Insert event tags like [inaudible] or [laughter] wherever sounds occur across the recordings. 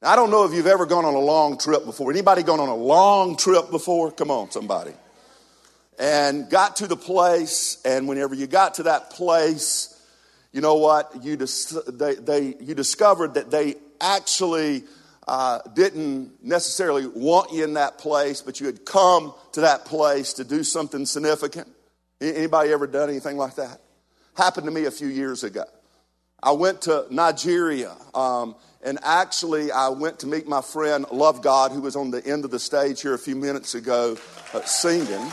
I don't know if you've ever gone on a long trip before. Anybody gone on a long trip before? Come on, somebody. And got to the place, and whenever you got to that place, you know what? You, dis- they, they, you discovered that they actually uh, didn't necessarily want you in that place, but you had come to that place to do something significant. Anybody ever done anything like that? Happened to me a few years ago. I went to Nigeria, um, and actually, I went to meet my friend Love God, who was on the end of the stage here a few minutes ago uh, singing.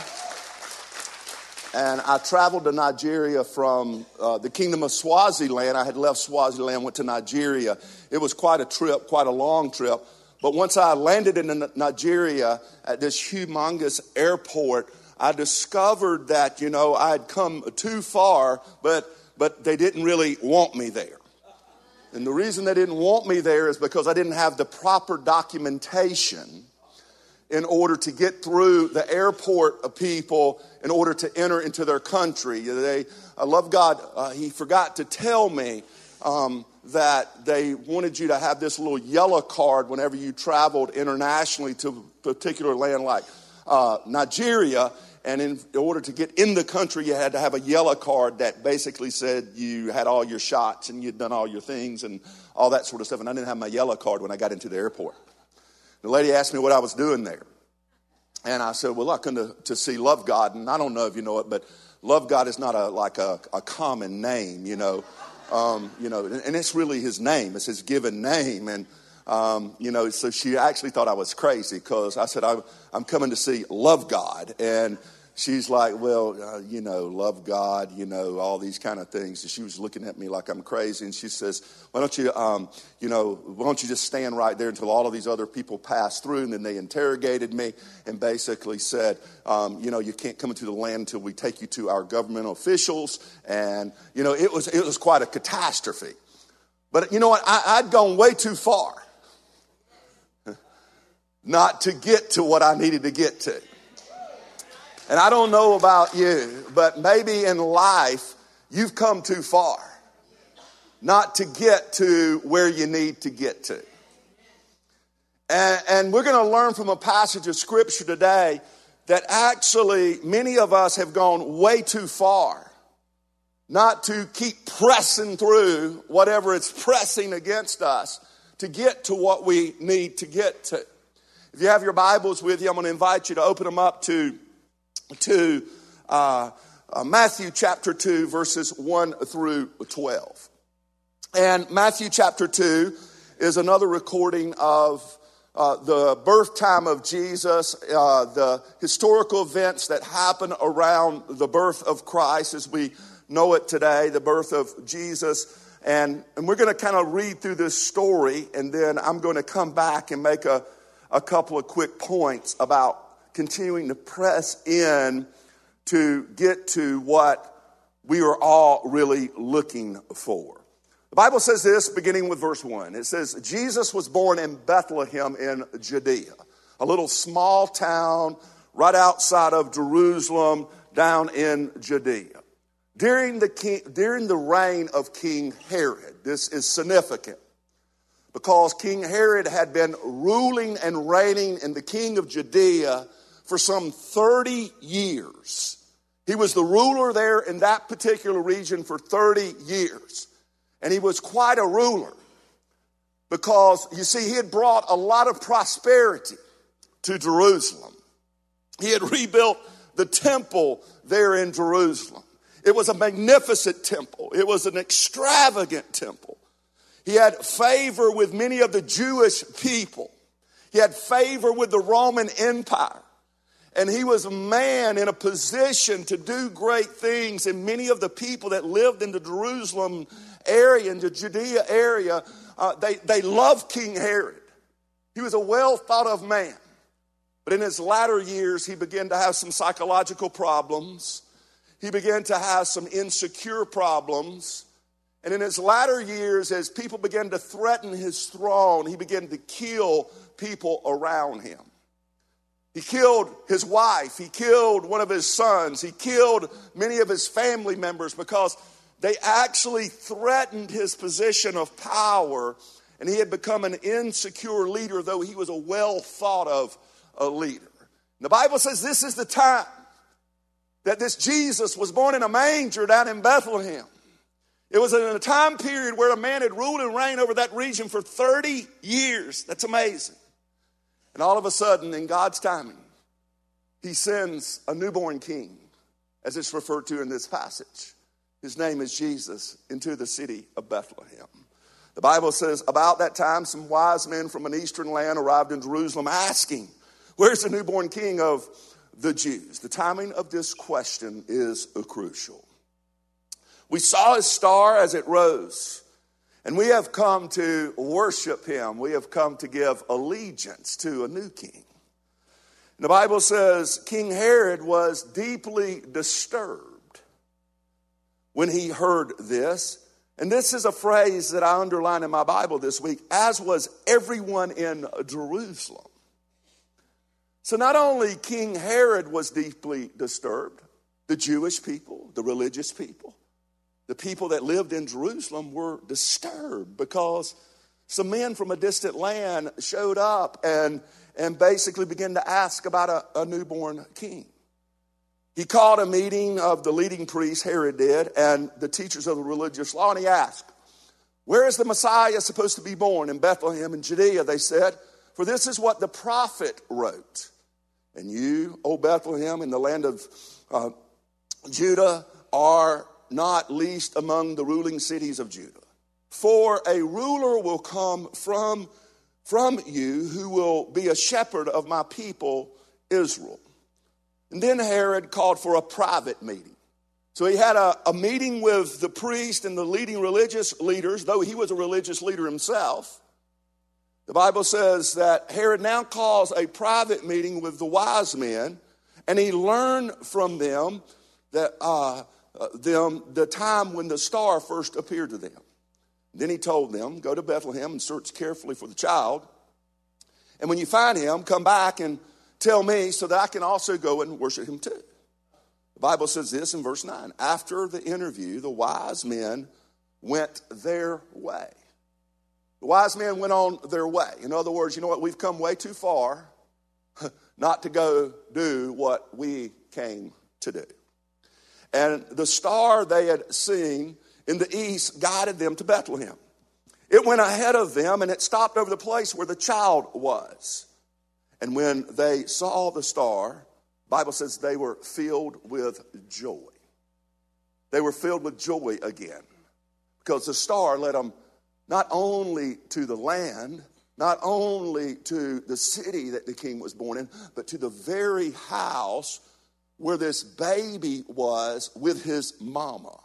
And I traveled to Nigeria from uh, the kingdom of Swaziland. I had left Swaziland, went to Nigeria. It was quite a trip, quite a long trip. But once I landed in Nigeria at this humongous airport, I discovered that, you know, I had come too far, but, but they didn't really want me there. And the reason they didn't want me there is because I didn't have the proper documentation in order to get through the airport of people in order to enter into their country. They, I love God, uh, He forgot to tell me um, that they wanted you to have this little yellow card whenever you traveled internationally to a particular land like uh, Nigeria. And in order to get in the country, you had to have a yellow card that basically said you had all your shots and you'd done all your things and all that sort of stuff. And I didn't have my yellow card when I got into the airport. The lady asked me what I was doing there. And I said, Well, I come to, to see Love God. And I don't know if you know it, but Love God is not a, like a, a common name, you know. Um, you know, and it's really his name, it's his given name. And, um, you know, so she actually thought I was crazy because I said, I'm, I'm coming to see Love God. And she's like, well, uh, you know, love God, you know, all these kind of things. And she was looking at me like I'm crazy. And she says, why don't you, um, you know, why don't you just stand right there until all of these other people pass through? And then they interrogated me and basically said, um, you know, you can't come into the land until we take you to our government officials. And, you know, it was, it was quite a catastrophe. But you know what? I, I'd gone way too far [laughs] not to get to what I needed to get to. And I don't know about you, but maybe in life you've come too far not to get to where you need to get to. And, and we're going to learn from a passage of scripture today that actually many of us have gone way too far not to keep pressing through whatever it's pressing against us to get to what we need to get to. If you have your Bibles with you, I'm going to invite you to open them up to to uh, uh, Matthew chapter 2, verses 1 through 12. And Matthew chapter 2 is another recording of uh, the birth time of Jesus, uh, the historical events that happen around the birth of Christ as we know it today, the birth of Jesus. And, and we're going to kind of read through this story, and then I'm going to come back and make a, a couple of quick points about continuing to press in to get to what we are all really looking for. The Bible says this beginning with verse 1. It says, Jesus was born in Bethlehem in Judea, a little small town right outside of Jerusalem down in Judea. During the, king, during the reign of King Herod, this is significant because King Herod had been ruling and reigning in the king of Judea for some 30 years. He was the ruler there in that particular region for 30 years. And he was quite a ruler because, you see, he had brought a lot of prosperity to Jerusalem. He had rebuilt the temple there in Jerusalem. It was a magnificent temple, it was an extravagant temple. He had favor with many of the Jewish people, he had favor with the Roman Empire. And he was a man in a position to do great things. And many of the people that lived in the Jerusalem area, in the Judea area, uh, they, they loved King Herod. He was a well thought of man. But in his latter years, he began to have some psychological problems. He began to have some insecure problems. And in his latter years, as people began to threaten his throne, he began to kill people around him. He killed his wife. He killed one of his sons. He killed many of his family members because they actually threatened his position of power and he had become an insecure leader, though he was a well thought of leader. The Bible says this is the time that this Jesus was born in a manger down in Bethlehem. It was in a time period where a man had ruled and reigned over that region for 30 years. That's amazing. And all of a sudden, in God's timing, he sends a newborn king, as it's referred to in this passage. His name is Jesus, into the city of Bethlehem. The Bible says, about that time, some wise men from an eastern land arrived in Jerusalem asking, Where's the newborn king of the Jews? The timing of this question is crucial. We saw his star as it rose, and we have come to worship him. We have come to give allegiance to a new king. the Bible says King Herod was deeply disturbed when he heard this. And this is a phrase that I underlined in my Bible this week, as was everyone in Jerusalem. So not only King Herod was deeply disturbed, the Jewish people, the religious people, the people that lived in Jerusalem were disturbed because some men from a distant land showed up and, and basically began to ask about a, a newborn king. He called a meeting of the leading priests, Herod did, and the teachers of the religious law, and he asked, Where is the Messiah supposed to be born? In Bethlehem in Judea, they said, For this is what the prophet wrote. And you, O Bethlehem, in the land of uh, Judah, are not least among the ruling cities of Judah. For a ruler will come from, from you who will be a shepherd of my people, Israel. And then Herod called for a private meeting. So he had a, a meeting with the priest and the leading religious leaders, though he was a religious leader himself. The Bible says that Herod now calls a private meeting with the wise men, and he learned from them that uh, Uh, them the time when the star first appeared to them. Then he told them, "Go to Bethlehem and search carefully for the child, and when you find him, come back and tell me, so that I can also go and worship him too." The Bible says this in verse nine. After the interview, the wise men went their way. The wise men went on their way. In other words, you know what? We've come way too far [laughs] not to go do what we came to do. And the star they had seen in the east guided them to Bethlehem. It went ahead of them and it stopped over the place where the child was. And when they saw the star, Bible says they were filled with joy. They were filled with joy again because the star led them not only to the land, not only to the city that the king was born in, but to the very house where this baby was with his mama.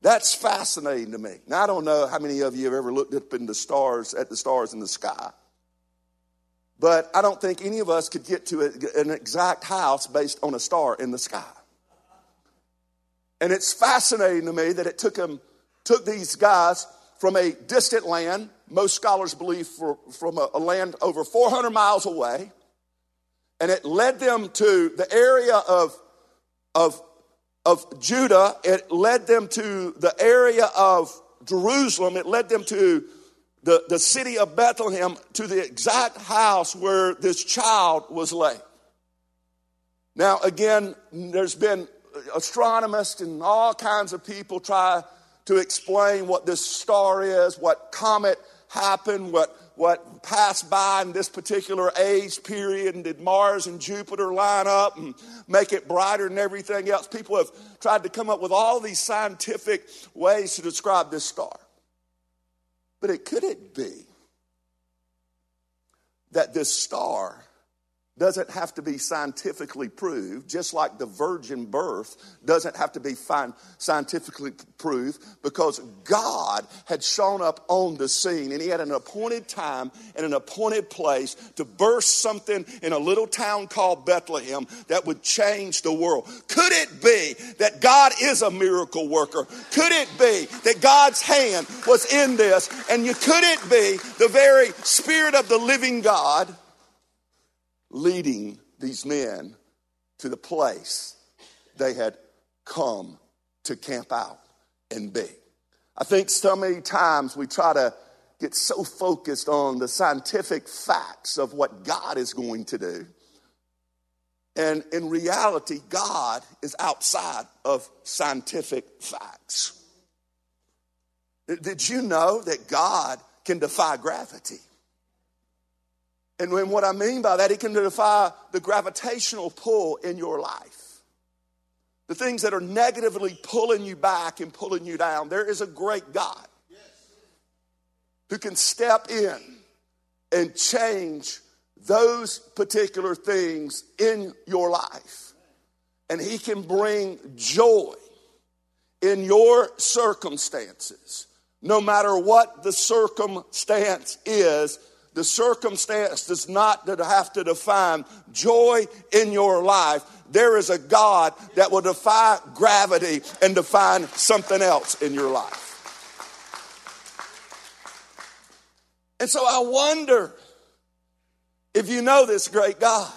That's fascinating to me. Now, I don't know how many of you have ever looked up in the stars, at the stars in the sky. But I don't think any of us could get to an exact house based on a star in the sky. And it's fascinating to me that it took them, took these guys from a distant land, most scholars believe for, from a, a land over 400 miles away, and it led them to the area of, of, of Judah. It led them to the area of Jerusalem. It led them to the, the city of Bethlehem, to the exact house where this child was laid. Now, again, there's been astronomers and all kinds of people try to explain what this star is, what comet happened, what, what passed by in this particular age period, and did Mars and Jupiter line up and make it brighter than everything else. People have tried to come up with all these scientific ways to describe this star. But it could it be that this star doesn't have to be scientifically proved, just like the virgin birth doesn't have to be scientifically proved, because God had shown up on the scene and He had an appointed time and an appointed place to burst something in a little town called Bethlehem that would change the world. Could it be that God is a miracle worker? Could it be that God's hand was in this? And you, could it be the very Spirit of the living God? Leading these men to the place they had come to camp out and be. I think so many times we try to get so focused on the scientific facts of what God is going to do. And in reality, God is outside of scientific facts. Did you know that God can defy gravity? And when what I mean by that, He can defy the gravitational pull in your life. The things that are negatively pulling you back and pulling you down. There is a great God who can step in and change those particular things in your life. And He can bring joy in your circumstances. No matter what the circumstance is, the circumstance does not have to define joy in your life. There is a God that will defy gravity and define something else in your life. And so I wonder if you know this great God.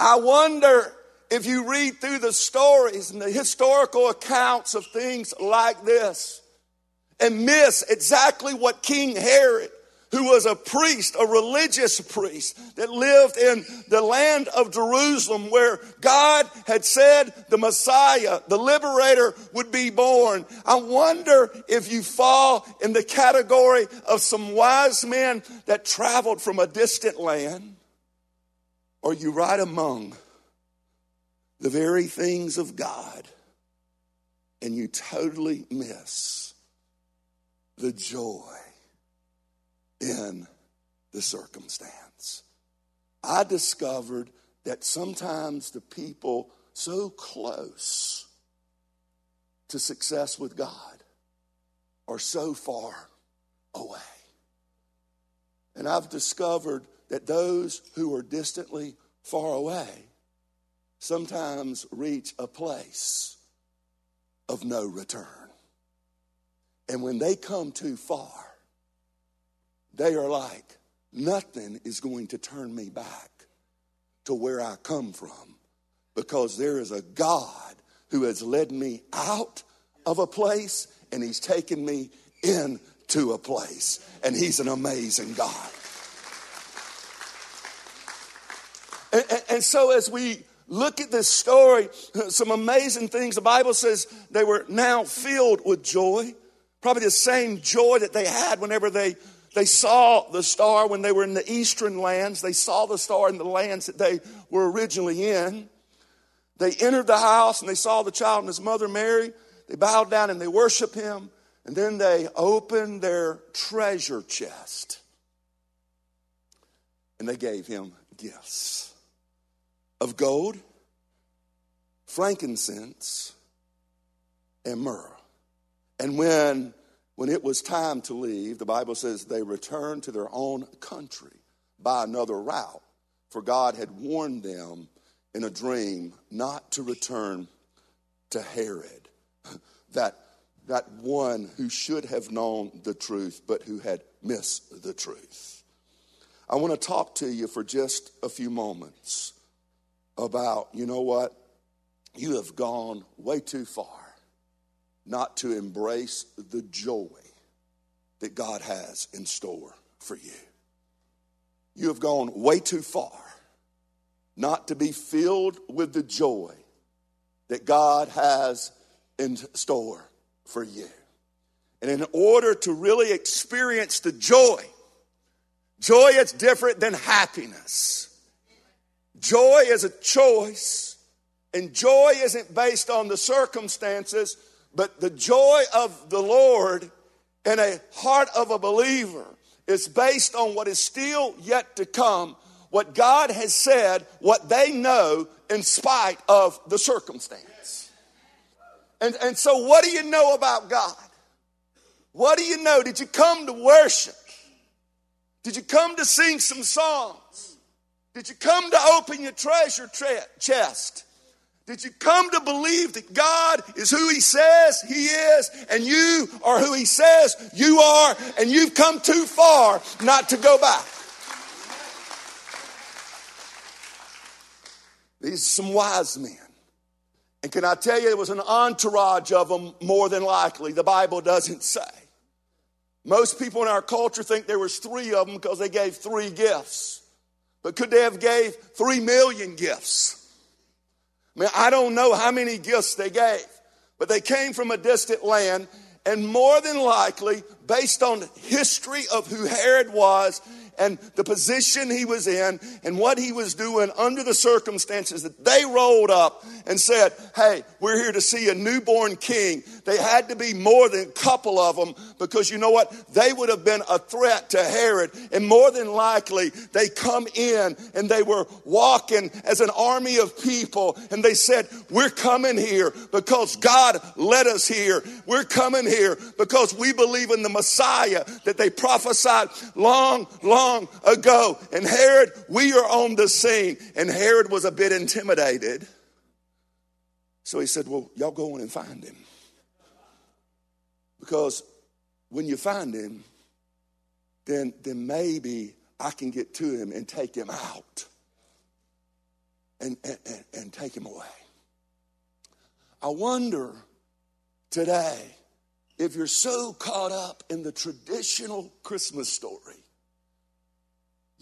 I wonder if you read through the stories and the historical accounts of things like this and miss exactly what King Herod who was a priest, a religious priest that lived in the land of Jerusalem where God had said the Messiah, the liberator, would be born. I wonder if you fall in the category of some wise men that traveled from a distant land, or you right among the very things of God and you totally miss the joy in the circumstance. I discovered that sometimes the people so close to success with God are so far away. And I've discovered that those who are distantly far away sometimes reach a place of no return. And when they come too far, they are like, nothing is going to turn me back to where I come from because there is a God who has led me out of a place and he's taken me into a place. And he's an amazing God. And, and, and, so as we look at this story, some amazing things. The Bible says they were now filled with joy, probably the same joy that they had whenever they they saw the star when they were in the eastern lands. They saw the star in the lands that they were originally in. They entered the house and they saw the child and his mother Mary. They bowed down and they worshiped him. And then they opened their treasure chest and they gave him gifts of gold, frankincense, and myrrh. And when when it was time to leave, the Bible says they returned to their own country by another route, for God had warned them in a dream not to return to Herod, [laughs] that, that one who should have known the truth, but who had missed the truth. I want to talk to you for just a few moments about, you know what? You have gone way too far not to embrace the joy that God has in store for you. You have gone way too far not to be filled with the joy that God has in store for you. And in order to really experience the joy, joy is different than happiness. Joy is a choice, and joy isn't based on the circumstances but the joy of the Lord in a heart of a believer is based on what is still yet to come, what God has said, what they know in spite of the circumstance. And, and so, what do you know about God? What do you know? Did you come to worship? Did you come to sing some songs? Did you come to open your treasure chest? Did you come to believe that God is who He says He is, and you are who He says you are, and you've come too far not to go back? These are some wise men. And can I tell you, there was an entourage of them more than likely. The Bible doesn't say. Most people in our culture think there was three of them because they gave three gifts. But could they have gave three million gifts? I mean, I don't know how many gifts they gave, but they came from a distant land, and more than likely, based on history of who Herod was and the position he was in and what he was doing under the circumstances that they rolled up and said, Hey, we're here to see a newborn king. They had to be more than a couple of them because you know what? They would have been a threat to Herod. And more than likely, they come in and they were walking as an army of people and they said, We're coming here because God led us here. We're coming here because we believe in the Messiah that they prophesied long, long ago. And Herod, we are on the scene. And Herod was a bit intimidated. So he said, Well, y'all go on and find him. Because when you find him, then, then maybe I can get to him and take him out and, and, and take him away. I wonder today if you're so caught up in the traditional Christmas story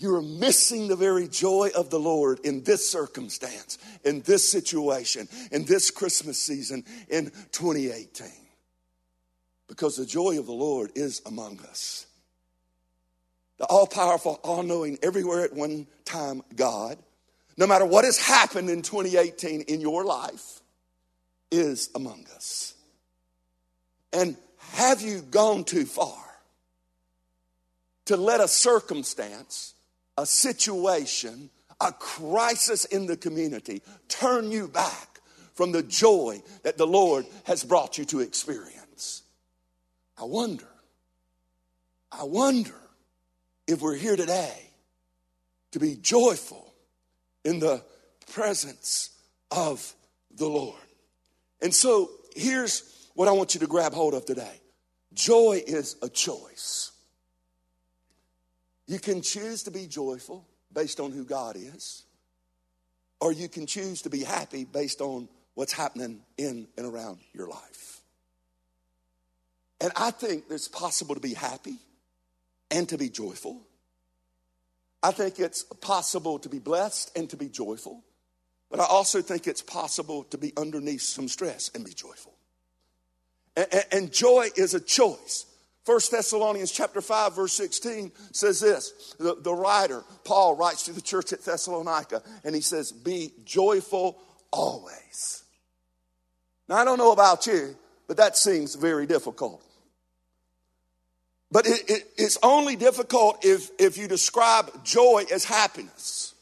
you are missing the very joy of the Lord in this circumstance, in this situation, in this Christmas season in 2018. Because the joy of the Lord is among us. The all powerful, all knowing, everywhere at one time God, no matter what has happened in 2018 in your life, is among us. And have you gone too far to let a circumstance a situation, a crisis in the community turn you back from the joy that the Lord has brought you to experience. I wonder, I wonder if we're here today to be joyful in the presence of the Lord. And so here's what I want you to grab hold of today joy is a choice. You can choose to be joyful based on who God is, or you can choose to be happy based on what's happening in and around your life. And I think it's possible to be happy and to be joyful. I think it's possible to be blessed and to be joyful. But I also think it's possible to be underneath some stress and be joyful. And, and, and joy is a choice. 1 Thessalonians chapter 5 verse 16 says this. The, the writer, Paul, writes to the church at Thessalonica and he says, be joyful always. Now I don't know about you, but that seems very difficult. But it, it, it's only difficult if, if you describe joy as happiness.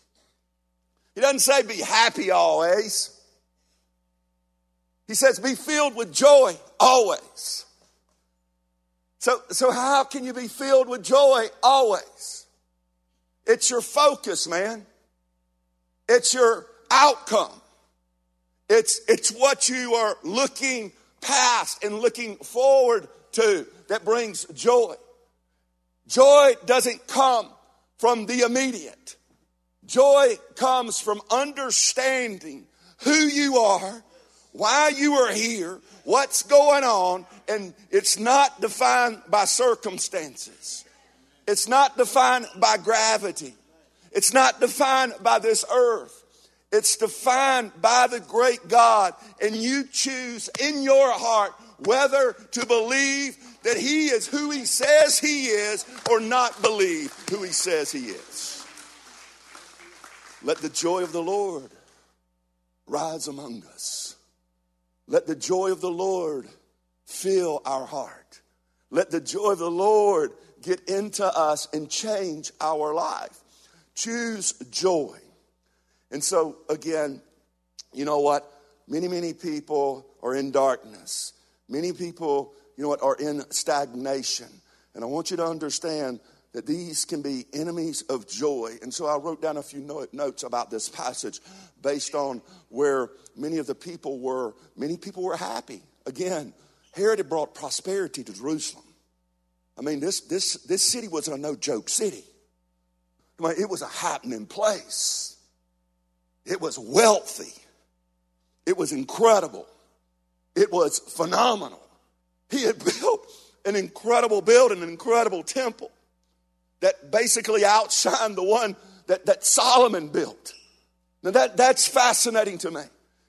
He doesn't say be happy always. He says be filled with joy always. So, so how can you be filled with joy always? It's your focus, man. It's your outcome. It's, it's what you are looking past and looking forward to that brings joy. Joy doesn't come from the immediate. Joy comes from understanding who you are, why you are here, what's going on, and it's not defined by circumstances. It's not defined by gravity. It's not defined by this earth. It's defined by the great God, and you choose in your heart whether to believe that He is who He says He is or not believe who He says He is. Let the joy of the Lord rise among us. Let the joy of the Lord fill our heart. Let the joy of the Lord get into us and change our life. Choose joy. And so, again, you know what? Many, many people are in darkness. Many people, you know what, are in stagnation. And I want you to understand that these can be enemies of joy. And so I wrote down a few notes about this passage based on where many of the people were. Many people were happy. Again, Herod had brought prosperity to Jerusalem. I mean, this, this, this city was a no joke city. I mean, it was a happening place. It was wealthy. It was incredible. It was phenomenal. He had [laughs] built an incredible building, an incredible temple that basically outshined the one that, that Solomon built. Now that, that's fascinating to me.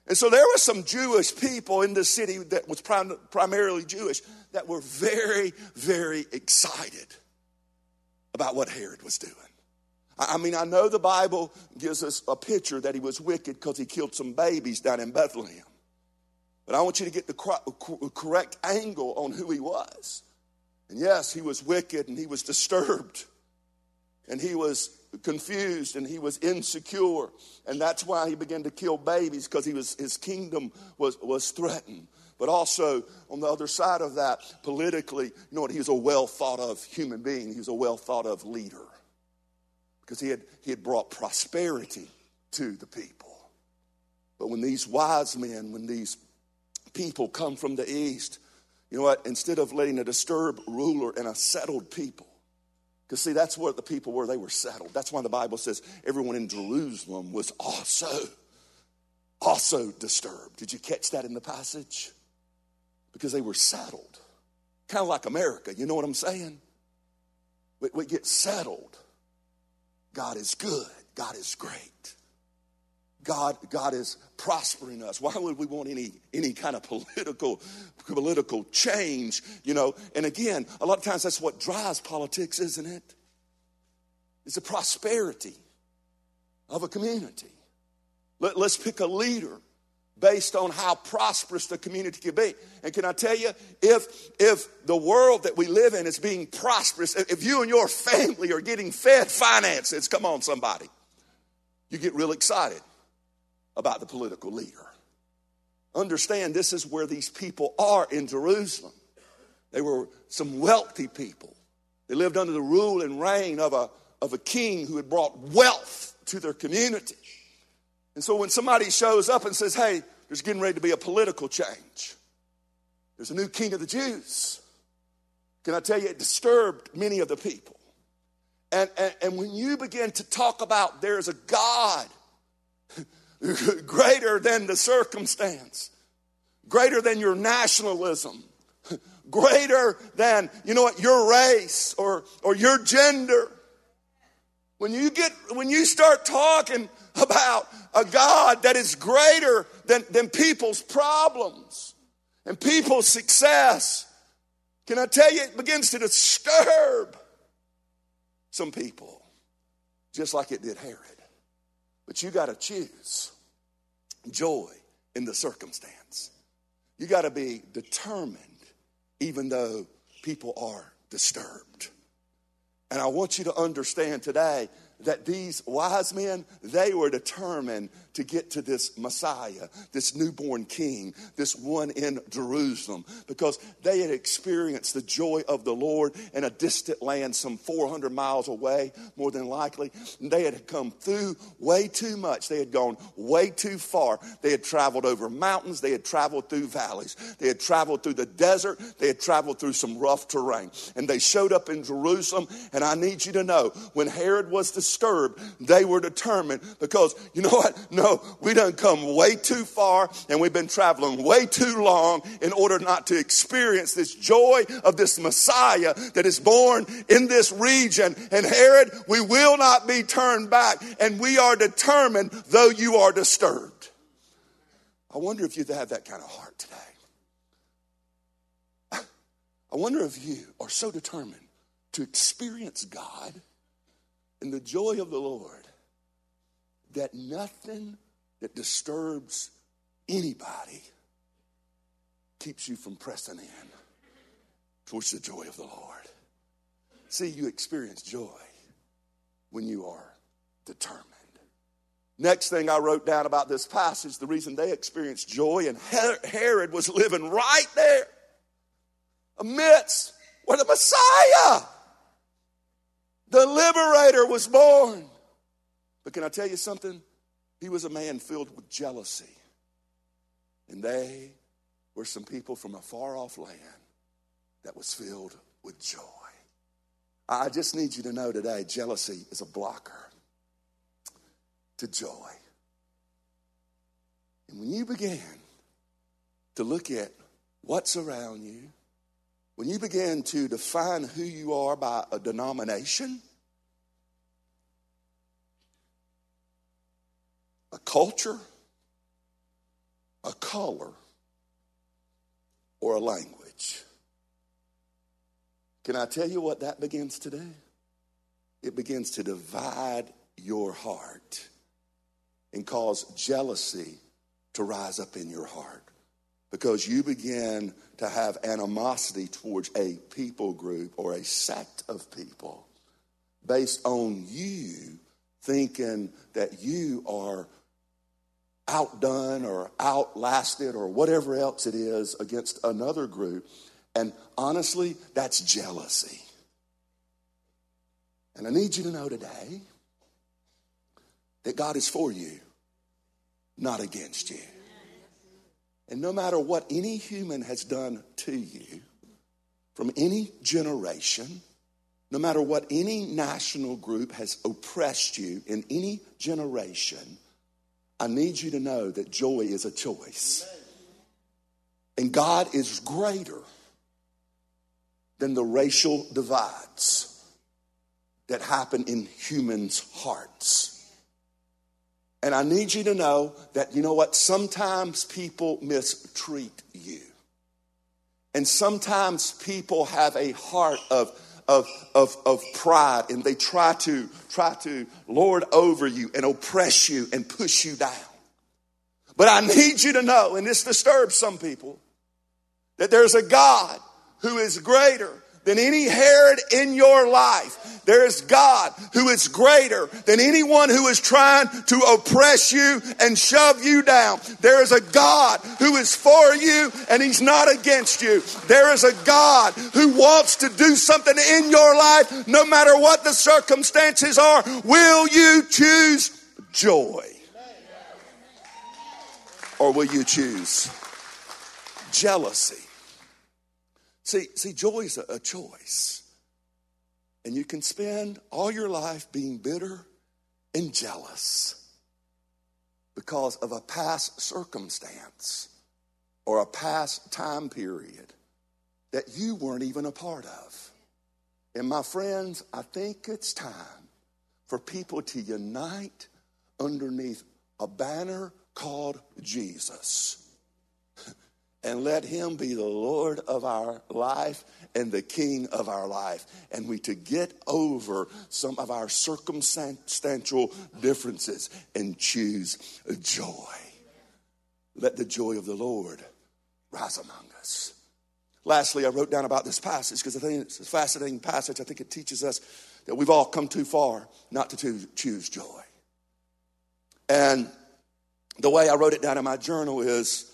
And so there were some Jewish people in the city that was prim- primarily Jewish that were very, very excited about what Herod was doing. I mean, I know the Bible gives us a picture that he was wicked because he killed some babies down in Bethlehem. But I want you to get the correct angle on who he was. And yes, he was wicked and he was disturbed and he was confused and he was insecure. And that's why he began to kill babies because he was, his kingdom was, was threatened. But also, on the other side of that, politically, you know what? He was a well thought of human being. He was a well thought of leader because he had, he had brought prosperity to the people. But when these wise men, when these people come from the east, you know what? Instead of letting a disturbed ruler and a settled people, because, see, that's what the people were. They were settled. That's why the Bible says everyone in Jerusalem was also, also disturbed. Did you catch that in the passage? Because they were settled. Kind of like America. You know what I'm saying? We, we get settled. God is good. God is great. God, God is prospering us. Why would we want any, any kind of political, political change? You know, and again, a lot of times that's what drives politics, isn't it? It's the prosperity of a community. Let, let's pick a leader based on how prosperous the community can be. And can I tell you, if if the world that we live in is being prosperous, if you and your family are getting fed finances, come on, somebody, you get real excited about the political leader. Understand this is where these people are in Jerusalem. They were some wealthy people. They lived under the rule and reign of a, of a king who had brought wealth to their community. And so when somebody shows up and says, hey, there's getting ready to be a political change, there's a new king of the Jews, can I tell you, it disturbed many of the people. And, and, and when you begin to talk about there's a God [laughs] greater than the circumstance, greater than your nationalism, [laughs] greater than, you know what, your race or, or your gender. When you get, when you start talking about a God that is greater than, than people's problems and people's success, can I tell you, it begins to disturb some people, just like it did Herod. But you got to choose joy in the circumstance. You got to be determined, even though people are disturbed. And I want you to understand today that these wise men, they were determined to get to this Messiah, this newborn king, this one in Jerusalem, because they had experienced the joy of the Lord in a distant land some 400 miles away, more than likely. And they had come through way too much. They had gone way too far. They had traveled over mountains, they had traveled through valleys, they had traveled through the desert, they had traveled through some rough terrain. And they showed up in Jerusalem, and I need you to know when Herod was disturbed, they were determined because you know what? No, we done come way too far and we've been traveling way too long in order not to experience this joy of this Messiah that is born in this region. And Herod, we will not be turned back and we are determined though you are disturbed. I wonder if you have that kind of heart today. I wonder if you are so determined to experience God and the joy of the Lord that nothing that disturbs anybody keeps you from pressing in towards the joy of the Lord. See, you experience joy when you are determined. Next thing I wrote down about this passage, the reason they experienced joy, and Herod was living right there amidst where the Messiah, the liberator, was born. But can I tell you something? He was a man filled with jealousy. And they were some people from a far off land that was filled with joy. I just need you to know today jealousy is a blocker to joy. And when you begin to look at what's around you, when you begin to define who you are by a denomination, a culture, a color, or a language, can I tell you what that begins to do? It begins to divide your heart and cause jealousy to rise up in your heart because you begin to have animosity towards a people group or a sect of people based on you thinking that you are outdone or outlasted or whatever else it is against another group. And honestly, that's jealousy. And I need you to know today that God is for you, not against you. And no matter what any human has done to you, from any generation, no matter what any national group has oppressed you in any generation, I need you to know that joy is a choice. And God is greater than the racial divides that happen in humans' hearts. And I need you to know that, you know what, sometimes people mistreat you. And sometimes people have a heart of, of, of, of pride and they try to, try to lord over you and oppress you and push you down. But I need you to know, and this disturbs some people, that there's a God who is greater than any Herod in your life. There is God who is greater than anyone who is trying to oppress you and shove you down. There is a God who is for you and he's not against you. There is a God who wants to do something in your life no matter what the circumstances are. Will you choose joy? Or will you choose jealousy? See, see, joy is a, a choice. And you can spend all your life being bitter and jealous because of a past circumstance or a past time period that you weren't even a part of. And my friends, I think it's time for people to unite underneath a banner called Jesus [laughs] and let him be the Lord of our life and the King of our life. And we to get over some of our circumstantial differences and choose joy. Let the joy of the Lord rise among us. Lastly, I wrote down about this passage because I think it's a fascinating passage. I think it teaches us that we've all come too far not to choose joy. And the way I wrote it down in my journal is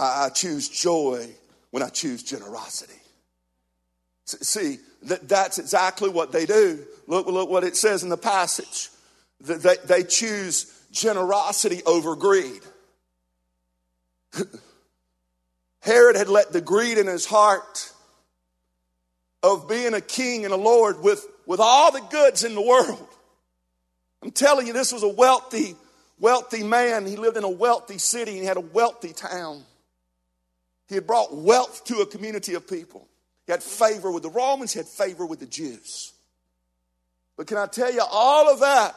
I choose joy when I choose generosity. See, that's exactly what they do. Look, look what it says in the passage. They, they choose generosity over greed. [laughs] Herod had let the greed in his heart of being a king and a lord with, with all the goods in the world. I'm telling you, this was a wealthy, wealthy man. He lived in a wealthy city and he had a wealthy town. He had brought wealth to a community of people. He had favor with the Romans, he had favor with the Jews. But can I tell you, all of that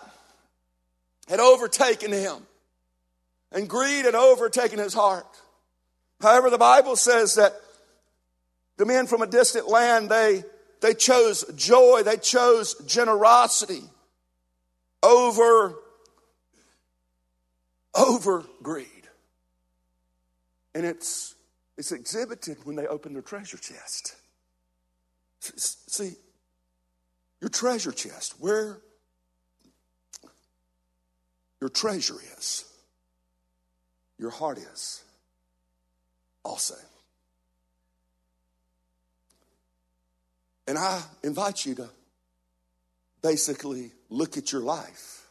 had overtaken him, and greed had overtaken his heart. However, the Bible says that the men from a distant land, they, they chose joy, they chose generosity over, over greed. And it's it's exhibited when they open their treasure chest. See, your treasure chest, where your treasure is, your heart is also. And I invite you to basically look at your life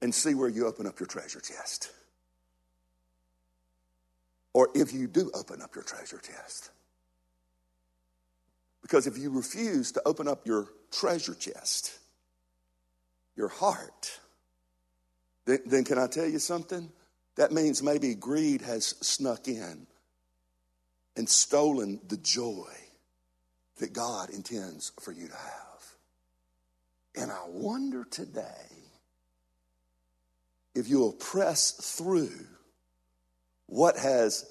and see where you open up your treasure chest or if you do open up your treasure chest. Because if you refuse to open up your treasure chest, your heart, then, then, can I tell you something? That means maybe greed has snuck in and stolen the joy that God intends for you to have. And I wonder today if you'll press through what has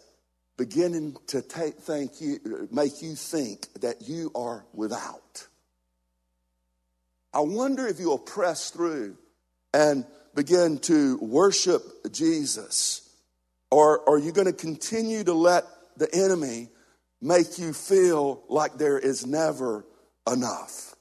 beginning to take, think you, make you think that you are without. I wonder if you'll press through and begin to worship Jesus, or are you going to continue to let the enemy make you feel like there is never enough?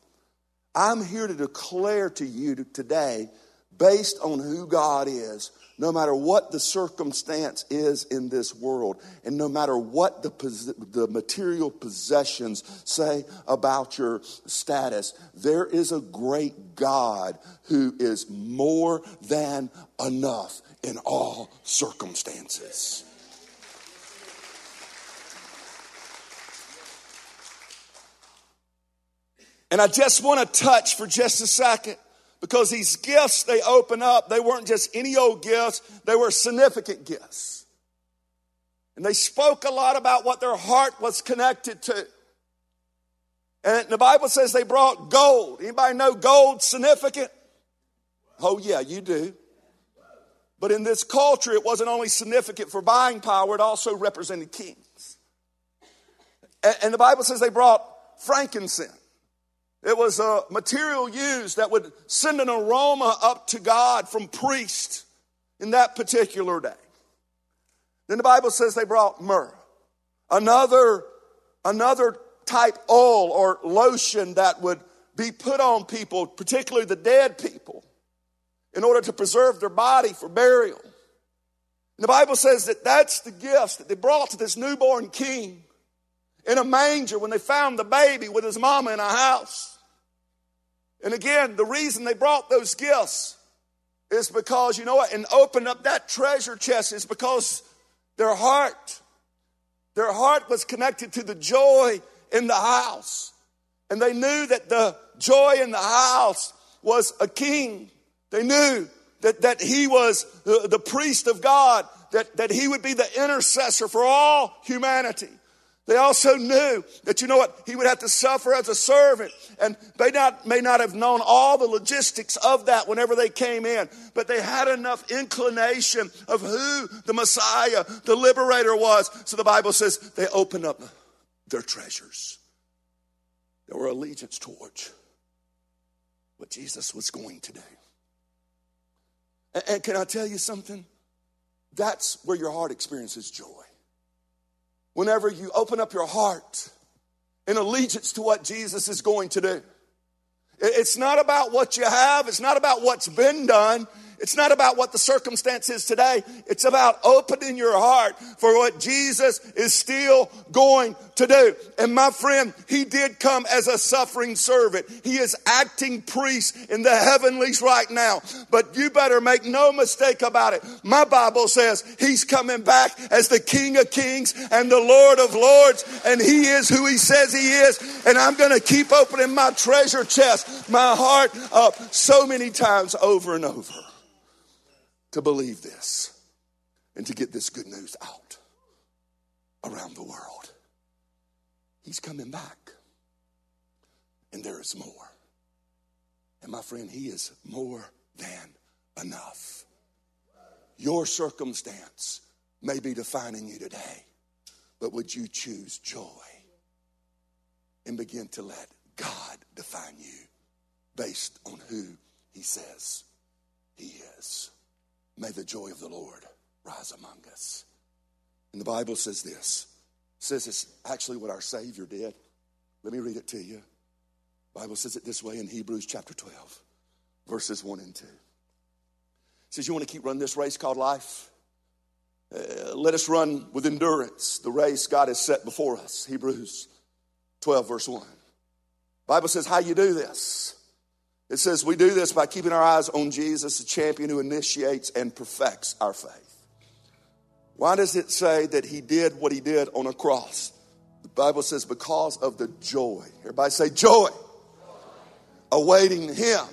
I'm here to declare to you today, based on who God is, no matter what the circumstance is in this world, and no matter what the, the material possessions say about your status, there is a great God who is more than enough in all circumstances. And I just want to touch for just a second because these gifts they open up, they weren't just any old gifts, they were significant gifts. And they spoke a lot about what their heart was connected to. And the Bible says they brought gold. Anybody know gold significant? Oh, yeah, you do. But in this culture, it wasn't only significant for buying power, it also represented kings. And the Bible says they brought frankincense. It was a material used that would send an aroma up to God from priests in that particular day. Then the Bible says they brought myrrh, another, another type oil or lotion that would be put on people, particularly the dead people, in order to preserve their body for burial. And the Bible says that that's the gifts that they brought to this newborn king in a manger when they found the baby with his mama in a house. And again, the reason they brought those gifts is because, you know what, and opened up that treasure chest is because their heart, their heart was connected to the joy in the house. And they knew that the joy in the house was a king. They knew that, that he was the, the priest of God, that, that he would be the intercessor for all humanity. They also knew that, you know what, he would have to suffer as a servant. And they not, may not have known all the logistics of that whenever they came in, but they had enough inclination of who the Messiah, the liberator was. So the Bible says they opened up their treasures. They were allegiance towards what Jesus was going to do. And, and can I tell you something? That's where your heart experiences joy whenever you open up your heart in allegiance to what Jesus is going to do. It's not about what you have, it's not about what's been done, it's not about what the circumstance is today. It's about opening your heart for what Jesus is still going to do. And my friend, he did come as a suffering servant. He is acting priest in the heavenlies right now. But you better make no mistake about it. My Bible says he's coming back as the King of Kings and the Lord of Lords. And he is who he says he is. And I'm going to keep opening my treasure chest, my heart up so many times over and over to believe this and to get this good news out around the world. He's coming back. And there is more. And my friend, He is more than enough. Your circumstance may be defining you today, but would you choose joy and begin to let God define you based on who He says He is? May the joy of the Lord rise among us. And the Bible says this. Says it's actually what our Savior did. Let me read it to you. The Bible says it this way in Hebrews chapter 12, verses 1 and 2. It says, You want to keep running this race called life? Uh, let us run with endurance the race God has set before us. Hebrews 12, verse 1. The Bible says, How you do this? It says we do this by keeping our eyes on Jesus, the champion who initiates and perfects our faith. Why does it say that he did what he did on a cross? The Bible says because of the joy. Everybody say joy. joy. Awaiting him.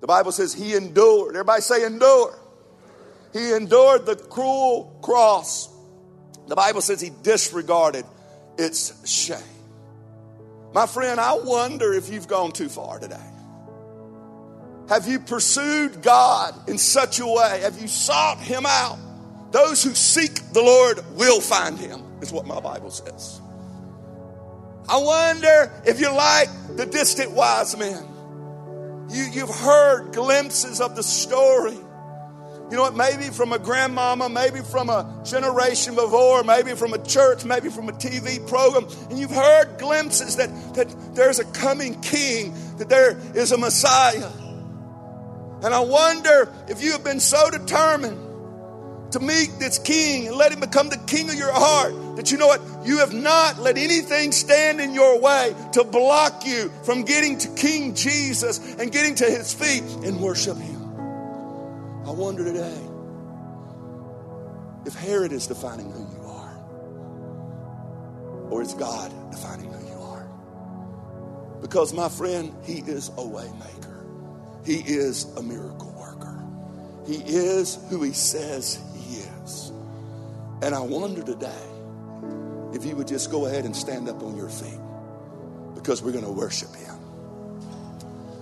The Bible says he endured. Everybody say endure. He endured the cruel cross. The Bible says he disregarded it's shame. My friend, I wonder if you've gone too far today. Have you pursued God in such a way? Have you sought Him out? Those who seek the Lord will find Him, is what my Bible says. I wonder if you're like the distant wise men. You, you've heard glimpses of the story. You know what? Maybe from a grandmama, maybe from a generation before, maybe from a church, maybe from a TV program, and you've heard glimpses that, that there's a coming king, that there is a Messiah. And I wonder if you have been so determined to meet this king and let him become the king of your heart that you know what? You have not let anything stand in your way to block you from getting to King Jesus and getting to his feet and worship him. I wonder today if Herod is defining who you are or is God defining who you are. Because, my friend, he is a waymaker, he is a miracle worker, he is who he says he is. And I wonder today if you would just go ahead and stand up on your feet because we're going to worship him.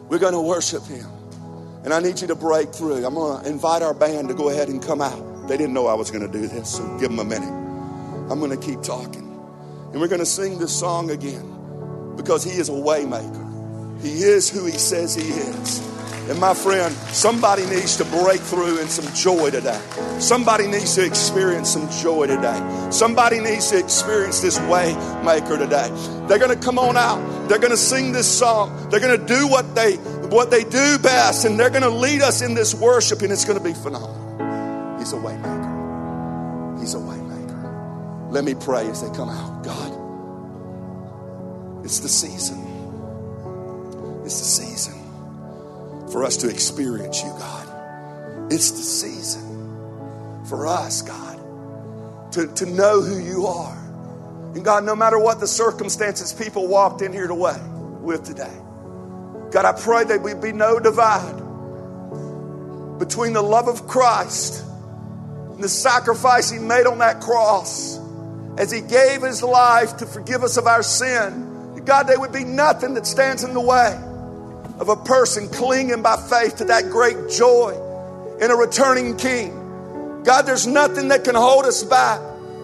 We're going to worship him. And I need you to break through. I'm going to invite our band to go ahead and come out. They didn't know I was going to do this, so give them a minute. I'm going to keep talking. And we're going to sing this song again because he is a waymaker. He is who he says he is. And my friend, somebody needs to break through in some joy today. Somebody needs to experience some joy today. Somebody needs to experience this way maker today. They're going to come on out. They're going to sing this song. They're going to do what they what they do best and they're going to lead us in this worship and it's going to be phenomenal. He's a way maker. He's a way maker. Let me pray as they come out. God, it's the season. It's the season for us to experience you, God. It's the season for us, God, to, to know who you are. And God, no matter what the circumstances people walked in here to way with today, God, I pray that we be no divide between the love of Christ and the sacrifice He made on that cross as He gave His life to forgive us of our sin. God, there would be nothing that stands in the way of a person clinging by faith to that great joy in a returning king. God, there's nothing that can hold us back.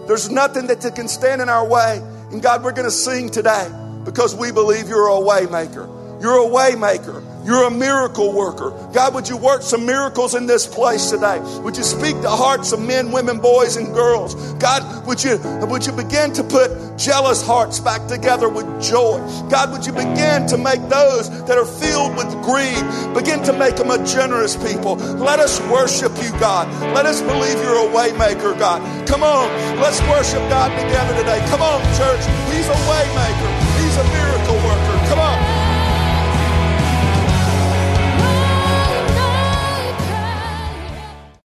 There's nothing that can stand in our way. And God, we're going to sing today because we believe you're a waymaker. You're a waymaker. You're a miracle worker. God, would you work some miracles in this place today? Would you speak to hearts of men, women, boys, and girls? God, would you, would you begin to put jealous hearts back together with joy? God, would you begin to make those that are filled with greed, begin to make them a generous people? Let us worship you, God. Let us believe you're a waymaker, God. Come on, let's worship God together today. Come on, church.